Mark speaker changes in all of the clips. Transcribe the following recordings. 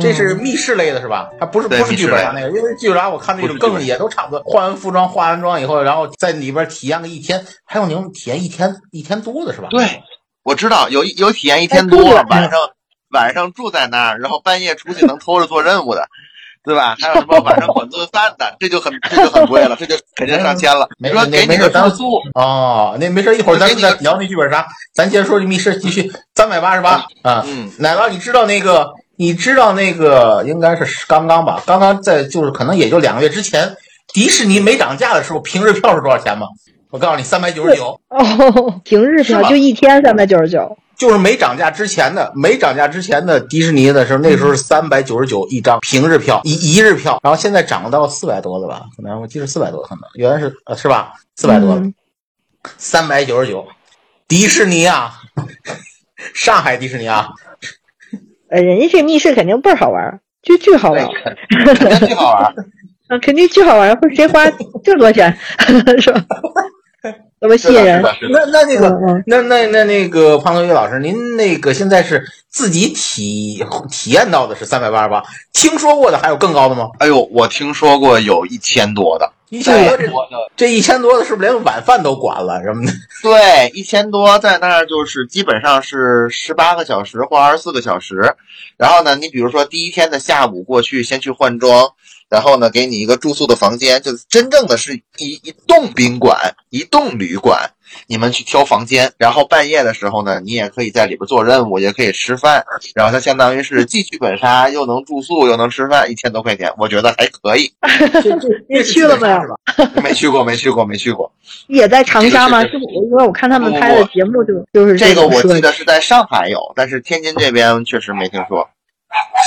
Speaker 1: 这是密室类的是吧？它不是不是剧本杀那个，因为剧本杀我看那种更也都差不多，换完服装化完妆以后，然后在里边体验个一天，还有那种体验一天一天多的是吧？
Speaker 2: 对，我知道有有体验一天多，晚上晚上住在那儿，然后半夜出去能偷着做任务的，对吧？还有什么晚上管顿饭的，这就很这就很贵了，这就肯定上千了。
Speaker 1: 没
Speaker 2: 你说
Speaker 1: 没没事，
Speaker 2: 给你个
Speaker 1: 咱
Speaker 2: 住宿，
Speaker 1: 哦，那没事，一会儿咱们再聊那剧本杀，咱接着说这密室，继续三百八十八啊。
Speaker 2: 嗯，
Speaker 1: 奶酪，你知道那个？你知道那个应该是刚刚吧？刚刚在就是可能也就两个月之前，迪士尼没涨价的时候，平日票是多少钱吗？我告诉你，三百九十九，
Speaker 3: 哦，平日票就一天三百九十九，
Speaker 1: 就是没涨价之前的，没涨价之前的迪士尼的时候，那时候是三百九十九一张平日票，一一日票，然后现在涨到四百多了吧？可能我记得四百多，可能原来是呃是吧？四百多了，
Speaker 3: 嗯
Speaker 1: 三百九十九，迪士尼啊，上海迪士尼啊，
Speaker 3: 呃，人家这密室肯定倍儿好玩儿，巨 巨好玩儿，
Speaker 2: 肯定挺好玩。
Speaker 3: 啊，肯定巨好玩儿，会谁花这么多钱是吧？怎么吸引人？
Speaker 1: 那那那个。那那那那个胖头鱼老师，您那个现在是自己体体验到的是三百八十八，听说过的还有更高的吗？
Speaker 2: 哎呦，我听说过有一千多的，
Speaker 1: 一千多这
Speaker 2: 多的，
Speaker 1: 这一千多的是不是连晚饭都管了什么的？
Speaker 2: 对，一千多在那儿就是基本上是十八个小时或二十四个小时。然后呢，你比如说第一天的下午过去，先去换装，然后呢给你一个住宿的房间，就真正的是一一栋宾馆，一栋旅馆。你们去挑房间，然后半夜的时候呢，你也可以在里边做任务，也可以吃饭，然后它相当于是既剧本杀又能住宿又能吃饭，一千多块钱，我觉得还可以。
Speaker 3: 你去了没有？
Speaker 2: 没去过，没去过，没去过。
Speaker 3: 也在长沙吗？
Speaker 2: 这
Speaker 3: 是我因为我看他们拍的节目就就是
Speaker 2: 这个我记得是在上海有，但是天津这边确实没听说。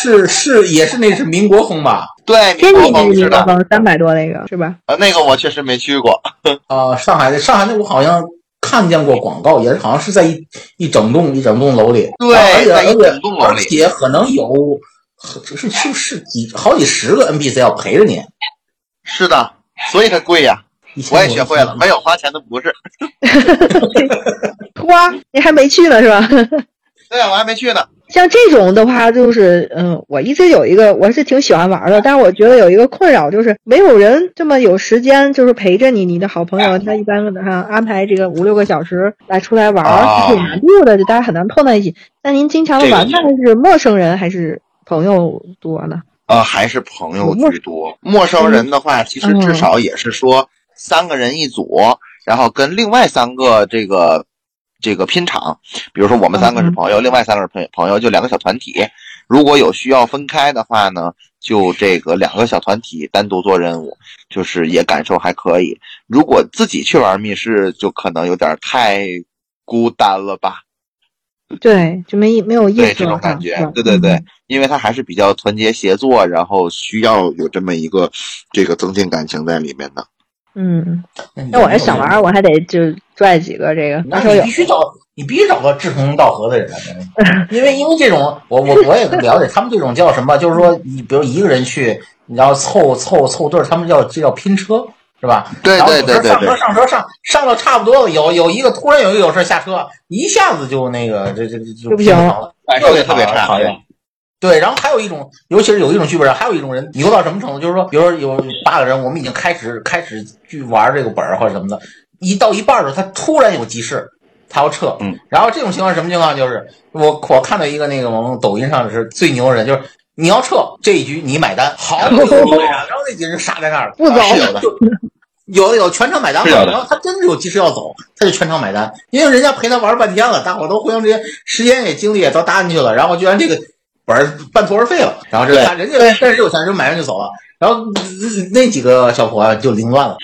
Speaker 1: 是是也是那是民国风吧？
Speaker 2: 对，
Speaker 3: 天津那是
Speaker 2: 民国风是
Speaker 3: 国风，三百多那个是吧？
Speaker 2: 啊，那个我确实没去过。
Speaker 1: 啊、上海的上海那我好像看见过广告，也是好像是在一一整栋一整栋楼里，
Speaker 2: 对
Speaker 1: 啊而且
Speaker 2: 在一
Speaker 1: 而且
Speaker 2: 整栋楼里
Speaker 1: 而且可能有是是是是几好几十个 NPC 要陪着你，
Speaker 2: 是的，所以它贵呀。我也学会了，没有花钱的不是。
Speaker 3: 花，你还没去呢是吧？
Speaker 2: 对啊，我还没去呢。
Speaker 3: 像这种的话，就是嗯，我一直有一个，我是挺喜欢玩的，但是我觉得有一个困扰，就是没有人这么有时间，就是陪着你。你的好朋友他一般哈安排这个五六个小时来出来玩挺难度的，就大家很难碰在一起。那您经常玩，的是陌生人还是朋友多呢？
Speaker 2: 呃，还是朋友居多。陌生人的话，其实至少也是说三个人一组，然后跟另外三个这个这个拼场。比如说我们三个是朋友，另外三个是朋朋友，就两个小团体。如果有需要分开的话呢，就这个两个小团体单独做任务，就是也感受还可以。如果自己去玩密室，就可能有点太孤单了吧。
Speaker 3: 对，就没没有意
Speaker 2: 对。这种感觉对对对，因为它还是比较团结协作，然后需要有这么一个这个增进感情在里面的。
Speaker 3: 嗯，
Speaker 1: 那
Speaker 3: 我要想玩儿，我还得就拽几个这个
Speaker 1: 那你必。须找你必须找个志同道合的人 因为因为这种我我我也了解，他们这种叫什么？就是说你比如一个人去，然后凑凑凑对儿，他们叫这叫拼车。是吧？
Speaker 2: 对
Speaker 1: 然后
Speaker 2: 对对对
Speaker 1: 上车上车上上到差不多了，有有一个突然有一个有事下车，一下子就那个这这这就
Speaker 3: 就不行了
Speaker 1: 了，
Speaker 2: 感受也特别差
Speaker 1: 讨厌。对，然后还有一种，尤其是有一种剧本上，还有一种人牛到什么程度？就是说，比如说有八个人，我们已经开始开始去玩这个本儿或者什么的，一到一半儿的时候，他突然有急事，他要撤。
Speaker 2: 嗯，
Speaker 1: 然后这种情况是什么情况？就是我我看到一个那个我们抖音上是最牛的人，就是你要撤这一局你买单，毫不犹豫啊，然后那几个人傻在那儿了，
Speaker 3: 不走
Speaker 1: 有的。有全场买单然后他真的有急事要走，他就全场买单，因为人家陪他玩半天了，大伙都互相之间时间也精力也都搭进去了，然后居然这个本儿半途而废了，然后这人家但是有钱就买完就走了，然后呃那几个小伙就凌乱了，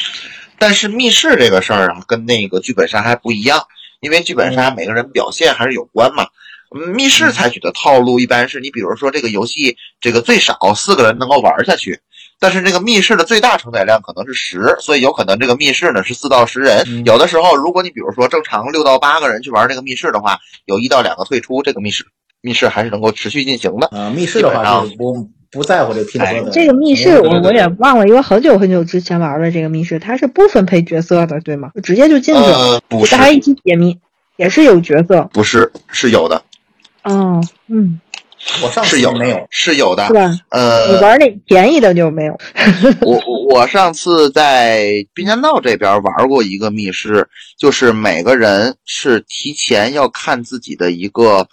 Speaker 2: 但是密室这个事儿啊，跟那个剧本杀还不一样，因为剧本杀每个人表现还是有关嘛。嗯密室采取的套路一般是你比如说这个游戏这个最少四个人能够玩下去，但是这个密室的最大承载量可能是十，所以有可能这个密室呢是四到十人。
Speaker 1: 嗯。
Speaker 2: 有的时候，如果你比如说正常六到八个人去玩这个密室的话，有一到两个退出，这个密室密室还是能够持续进行的。
Speaker 1: 啊，密室的话不不在乎这拼
Speaker 2: 哎。
Speaker 3: 这个密室我我也忘了，因为很久很久之前玩的这个密室，它是不分配角色的，对吗？就直接就进去了，
Speaker 2: 呃，不，
Speaker 3: 是大家一起解密，也是有角色。
Speaker 2: 不是，是有的，
Speaker 3: 哦，嗯，
Speaker 1: 我上次
Speaker 2: 是有
Speaker 1: 没有，
Speaker 2: 是有的
Speaker 3: 是。吧？呃你
Speaker 2: 呃，
Speaker 3: 玩那便宜的就没有。
Speaker 2: 我我我上次在滨江道这边玩过一个密室，就是每个人是提前要看自己的一个。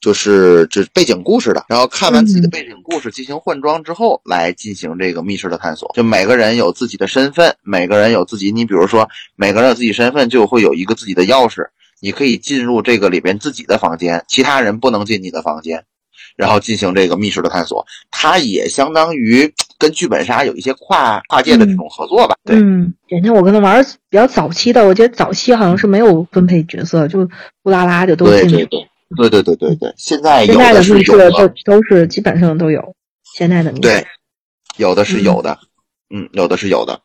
Speaker 2: 就是这背景故事的，然后看完自己的
Speaker 3: 嗯
Speaker 2: 背景故事进行换装之后，来进行这个密室的探索。就每个人有自己的身份，每个人有自己，你比如说每个人有自己身份，就会有一个自己的钥匙，你可以进入这个里边自己的房间，其他人不能进你的房间，然后进行这个密室的探索。它也相当于跟剧本杀有一些跨跨界的这种合作吧。对，
Speaker 3: 嗯，人家我跟他玩比较早期的，我觉得早期好像是没有分配角色，就呼啦啦就都进去。
Speaker 2: 对对对对对对对对，现在有
Speaker 3: 现在的
Speaker 2: 是
Speaker 3: 密室
Speaker 2: 有的，
Speaker 3: 都都是基本上都有。现在的
Speaker 2: 对，有的是有的，嗯，有的是有的，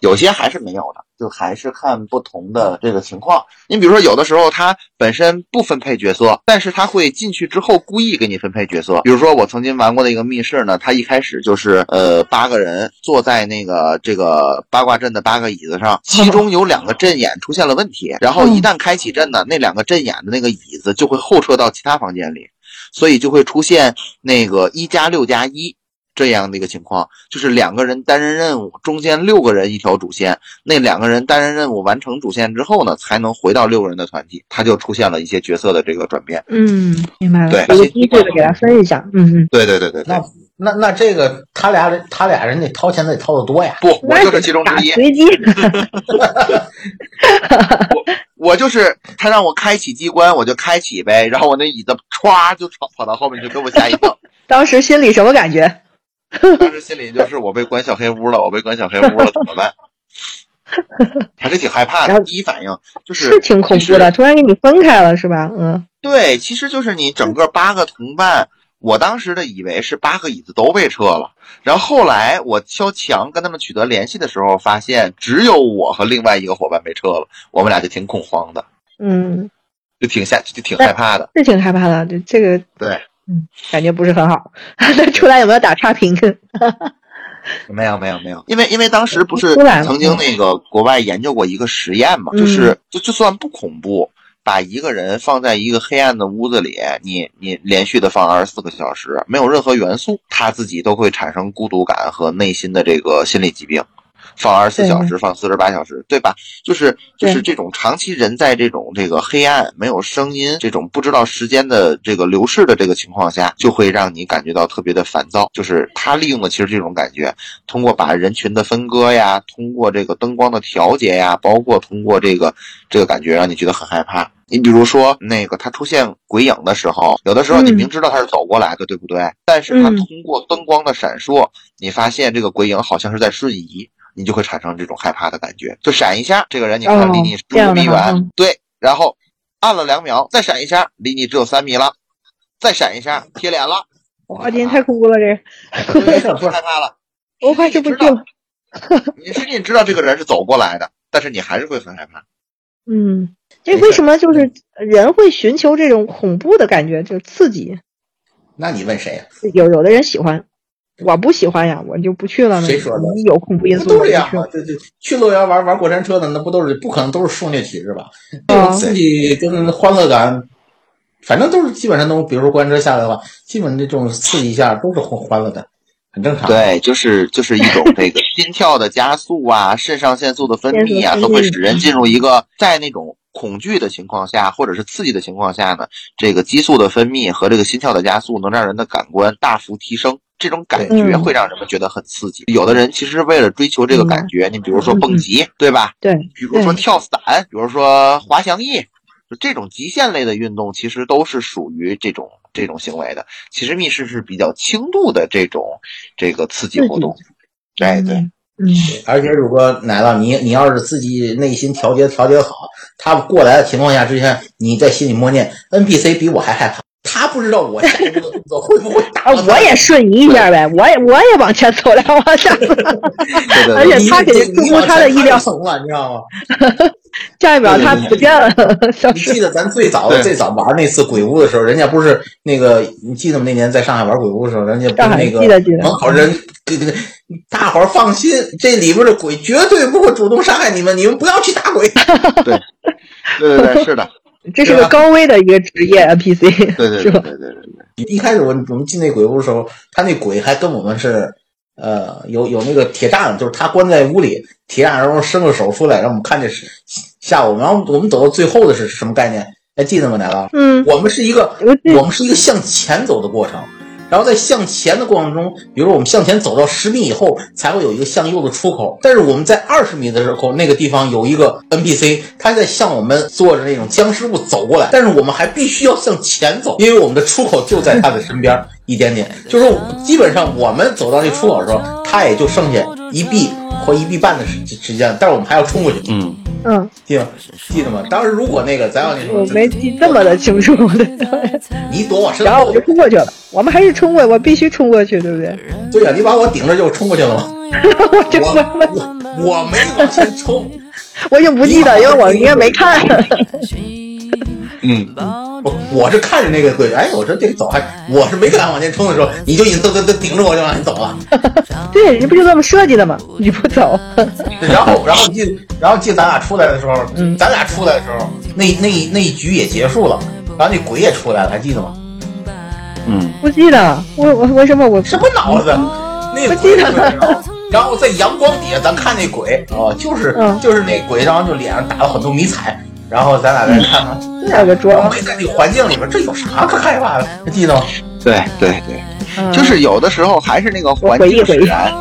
Speaker 2: 有些还是没有的，就还是看不同的这个情况。你比如说，有的时候它本身不分配角色，但是它会进去之后故意给你分配角色。比如说我曾经玩过的一个密室呢，它一开始就是呃八个人坐在那个这个八卦阵的八个椅子上，其中有两个阵眼出现了问题，然后一旦开启阵呢，那两个阵眼的那个椅子就会后撤到其他房间里，所以就会出现那个一加六加一。这样的一个情况，就是两个人担任任务，中间六个人一条主线，那两个人担任任务完成主线之后呢，才能回到六个人的团体，他就出现了一些角色的这个转变。
Speaker 3: 嗯，明白了。
Speaker 2: 对
Speaker 3: 有个机制的给他分一下。嗯嗯，
Speaker 2: 对对对对对
Speaker 1: 那，那那这个他俩人他俩人得掏钱得掏的多呀。
Speaker 2: 不，我就是其中之一，
Speaker 3: 随机。
Speaker 2: 我就是他让我开启机关，我就开启呗，然后我那椅子歘就跑跑到后面去给我吓一跳。
Speaker 3: 当时心里什么感觉？
Speaker 2: 当时心里就是我被关小黑屋了，我被关小黑屋了，怎么办？还是挺害怕的。第一反应就是
Speaker 3: 是挺恐怖的，突然给你分开了，是吧？嗯，
Speaker 2: 对，其实就是你整个八个同伴，我当时的以为是八个椅子都被撤了，然后后来我敲墙跟他们取得联系的时候，发现只有我和另外一个伙伴被撤了，我们俩就挺恐慌的，
Speaker 3: 嗯，
Speaker 2: 就挺吓，就挺害怕的。
Speaker 3: 是挺害怕的。这这个
Speaker 2: 对，
Speaker 3: 嗯，感觉不是很好。那 出来有没有打差评？
Speaker 2: 没有没有没有，因为因为当时不是曾经那个国外研究过一个实验嘛，
Speaker 3: 嗯
Speaker 2: 就是就就算不恐怖。把一个人放在一个黑暗的屋子里，你你连续的放二十四个小时，没有任何元素，他自己都会产生孤独感和内心的这个心理疾病。放二十四小时，放四十八小时，对吧？就是就是这种长期人在这种这个黑暗、没有声音、这种不知道时间的这个流逝的这个情况下，就会让你感觉到特别的烦躁。就是他利用的其实这种感觉，通过把人群的分割呀，通过这个灯光的调节呀，包括通过这个这个感觉，让你觉得很害怕。你比如说，那个他出现鬼影的时候，有的时候你
Speaker 3: 嗯
Speaker 2: 明知道他是走过来的，对不对？但是他
Speaker 3: 嗯
Speaker 2: 通过灯光的闪烁，你发现这个鬼影好像是在瞬移，你就会产生这种害怕的感觉。就闪一下，这个人你看
Speaker 3: 哦
Speaker 2: 离你十五米远，对，然后按了两秒，再闪一下，离你只有三米了，再闪一下，贴脸了，
Speaker 3: 哇，今天太恐怖了，这
Speaker 2: 害怕了。
Speaker 3: 我怕是不去了。
Speaker 2: 你是你知道这个人是走过来的，但是你还是会很害怕。
Speaker 3: 嗯，这为什么就是人会寻求这种恐怖的感觉，就是刺激？
Speaker 1: 那你问谁呀？
Speaker 3: 有有的人喜欢，我不喜欢呀，我就不去了。
Speaker 1: 谁说的
Speaker 3: 你有恐怖因素
Speaker 1: 都这样吗？这这去乐园玩玩过山车的，那不都是不可能都是受虐体质吧？这
Speaker 3: 啊
Speaker 1: 种刺激跟欢乐感，反正都是基本上都，比如说过山车下来的话，基本这种刺激一下都是欢欢乐的，很正常。，
Speaker 2: 对，就是就是一种这个 心跳的加速啊，肾上腺素的分泌啊，都会使人进入一个在那种恐惧的情况下，或者是刺激的情况下呢，这个激素的分泌和这个心跳的加速能让人的感官大幅提升。这种感觉
Speaker 3: 嗯
Speaker 2: 会让人们觉得很刺激。有的人其实为了追求这个感觉，你比如说蹦极，对吧？
Speaker 3: 对，
Speaker 2: 比如说跳伞，比如说滑翔翼，就这种极限类的运动，其实都是属于这种这种行为的。其实密室是比较轻度的这种这个刺激活动。哎，对，
Speaker 3: 嗯嗯，
Speaker 1: 而且如果奶酪你你要是自己内心调节调节好，他过来的情况下之前，你在心里默念 NPC 比我还害怕，他不知道我下一步的动作会不会打
Speaker 3: 我也瞬移一下呗，我也我也往前走两往下而，且他肯定出乎他的意料，
Speaker 1: 怂了，你知道吗？
Speaker 3: 下一秒他不见了，消失
Speaker 1: 你记。得咱最早最早玩那次鬼屋的时候，人家不是那个，你记得吗？那年在上海玩鬼屋的时候，人家不是那个门口人给给大伙儿放心，这里边的鬼绝对不会主动伤害你们，你们不要去打鬼。
Speaker 2: 对对对，是的，
Speaker 3: 这是个高危的一个职业 NPC，
Speaker 2: 对对？对对对对，
Speaker 1: 一开始我我们进那鬼屋的时候，他那鬼还跟我们是，呃，有有那个铁栅栏，就是他关在屋里，铁栅栏然后伸个手出来，让我们看见是吓我们。然后我们走到最后的是什么概念？还记得吗，奶酪？
Speaker 3: 嗯，
Speaker 1: 我们是一个
Speaker 3: 我
Speaker 1: 们是一个向前走的过程。然后在向前的过程中，比如说我们向前走到十米以后，才会有一个向右的出口。但是我们在二十米的时候，那个地方有一个 NPC，他在向我们坐着那种僵尸物走过来，但是我们还必须要向前走，因为我们的出口就在他的身边一点点。就是说基本上我们走到那出口的时候，他也就剩下一臂或一臂半的时时间，但是我们还要冲过去，
Speaker 2: 嗯，
Speaker 3: 嗯，
Speaker 1: 记得记得吗？当时如果那个咱要那什么，
Speaker 3: 我没记这么的清楚，对。
Speaker 1: 你躲我身后
Speaker 3: 然后我就，冲过去了，我们还是冲过，我必须冲过去，对不对？
Speaker 1: 对呀、你把我顶着就冲过去了吗？
Speaker 3: 我就
Speaker 1: 我我我没往前冲，
Speaker 3: 我已经不记得，因为我应该没看。
Speaker 2: 嗯，
Speaker 1: 我我是看着那个鬼，哎，我说这个走还，我是没敢往前冲的时候，你就已经都都都顶着我就往前走了。
Speaker 3: 对，人不就这么设计的吗？你不走，
Speaker 1: 然后然后你记，然后记得咱俩出来的时候，
Speaker 3: 嗯
Speaker 1: 咱俩出来的时候，那那那一局也结束了，然后那鬼也出来了，还记得吗？
Speaker 2: 嗯，
Speaker 3: 不记得。我我为什么我
Speaker 1: 什么脑子？那
Speaker 3: 我
Speaker 1: 鬼
Speaker 3: 记得
Speaker 1: 了 然后在阳光底下，咱看那鬼哦，就是、
Speaker 3: 嗯
Speaker 1: 就是那鬼，然后就脸上打了很多迷彩，然后咱俩再看看，
Speaker 3: 这个妆
Speaker 1: 我？没在那个环境里面，这有啥可害怕的？还记得吗？
Speaker 2: 对对对，
Speaker 3: 嗯
Speaker 2: 就是有的时候还是那个环境使然，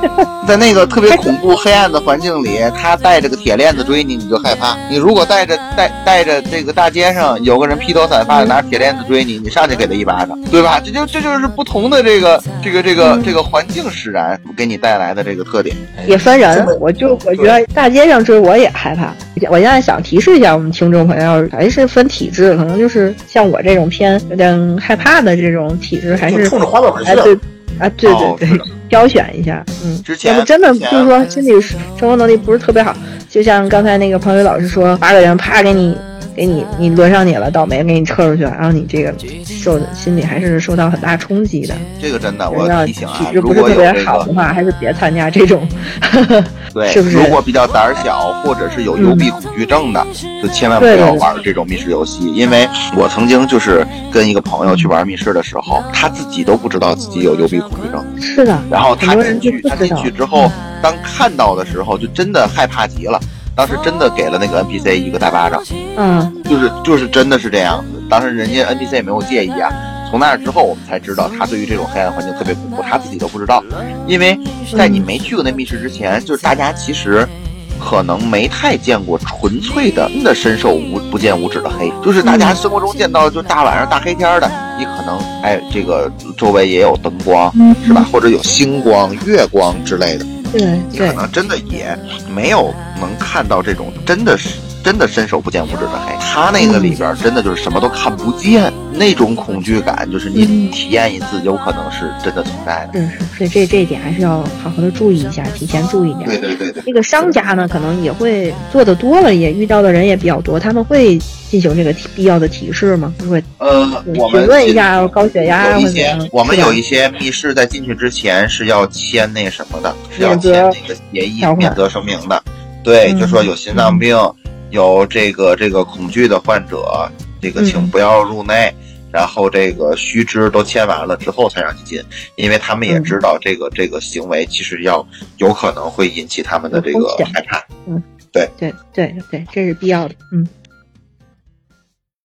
Speaker 2: 在那个特别恐怖黑暗的环境里，他带着个铁链子追你，你就害怕。你如果带着带带着这个大街上有个人披头散发的拿着铁链子追你，你上去给他一巴掌，对吧？这就这就是不同的这个这个这个这个环境使然给你带来的这个特点。
Speaker 3: 也分人，我就我觉得大街上追我也害怕。我现在想提示一下我们听众朋友，还是分体质，可能就是像我这种偏有点害怕的这种体质，还
Speaker 1: 就是冲着滑板去
Speaker 3: 对啊对对对挑选一下，嗯，
Speaker 2: 之前
Speaker 3: 要不真的就是说身体生活能力不是特别好，就像刚才那个彭宇老师说，八个人啪给你给你你轮上你了，倒霉给你撤出去了，然后你这个受心里还是受到很大冲击的。
Speaker 2: 这个真的，我
Speaker 3: 要
Speaker 2: 提醒啊如
Speaker 3: 不是特别
Speaker 2: 果有这个
Speaker 3: 好的话，还是别参加这种。
Speaker 2: 对，
Speaker 3: 是不是
Speaker 2: 如果比较胆小，或者是有幽闭恐惧症的，就千万不要玩这种密室游戏。因为我曾经就是跟一个朋友去玩密室的时候，他自己都不知道自己有幽闭恐惧症。
Speaker 3: 是的，
Speaker 2: 然后他进去，他进去之后，当看到的时候，就真的害怕极了。当时真的给了那个 NPC 一个大巴掌，
Speaker 3: 嗯，
Speaker 2: 就是就是真的是这样子。当时人家 NPC 也没有介意啊。从那之后，我们才知道他对于这种黑暗环境特别恐怖，他自己都不知道。因为在你没去过那密室之前，就是大家其实可能没太见过纯粹的真的伸手无不见五指的黑，就是大家生活中见到就大晚上大黑天的，你可能哎这个周围也有灯光是吧，或者有星光、月光之类的。
Speaker 3: 对
Speaker 2: 你可，能真的也没有能看到这种真的是真的伸手不见五指的黑。他那个里边真的就是什么都看不见，那种恐惧感，就是你
Speaker 3: 嗯
Speaker 2: 体验一次，有可能是真的存在的。
Speaker 3: 是是，所以这这一点还是要好好的注意一下，提前注意点。
Speaker 2: 对对对对，
Speaker 3: 那个商家呢，可能也会做的多了，也遇到的人也比较多，他们会进行这个提必要的提示吗？会
Speaker 2: 呃，我们
Speaker 3: 询问一下高血压或者
Speaker 2: 有一些，我们有一些密室在进去之前是要签那什么的，是要签那个协议免责声明的。对，
Speaker 3: 嗯
Speaker 2: 就说有心脏病、有这个这个恐惧的患者，这个
Speaker 3: 嗯
Speaker 2: 请不要入内。然后这个须知都签完了之后才让你进，因为他们也
Speaker 3: 嗯
Speaker 2: 知道这个、这个行为其实要有可能会引起他们的这个害怕。
Speaker 3: 嗯对对对对，这是必要的。嗯，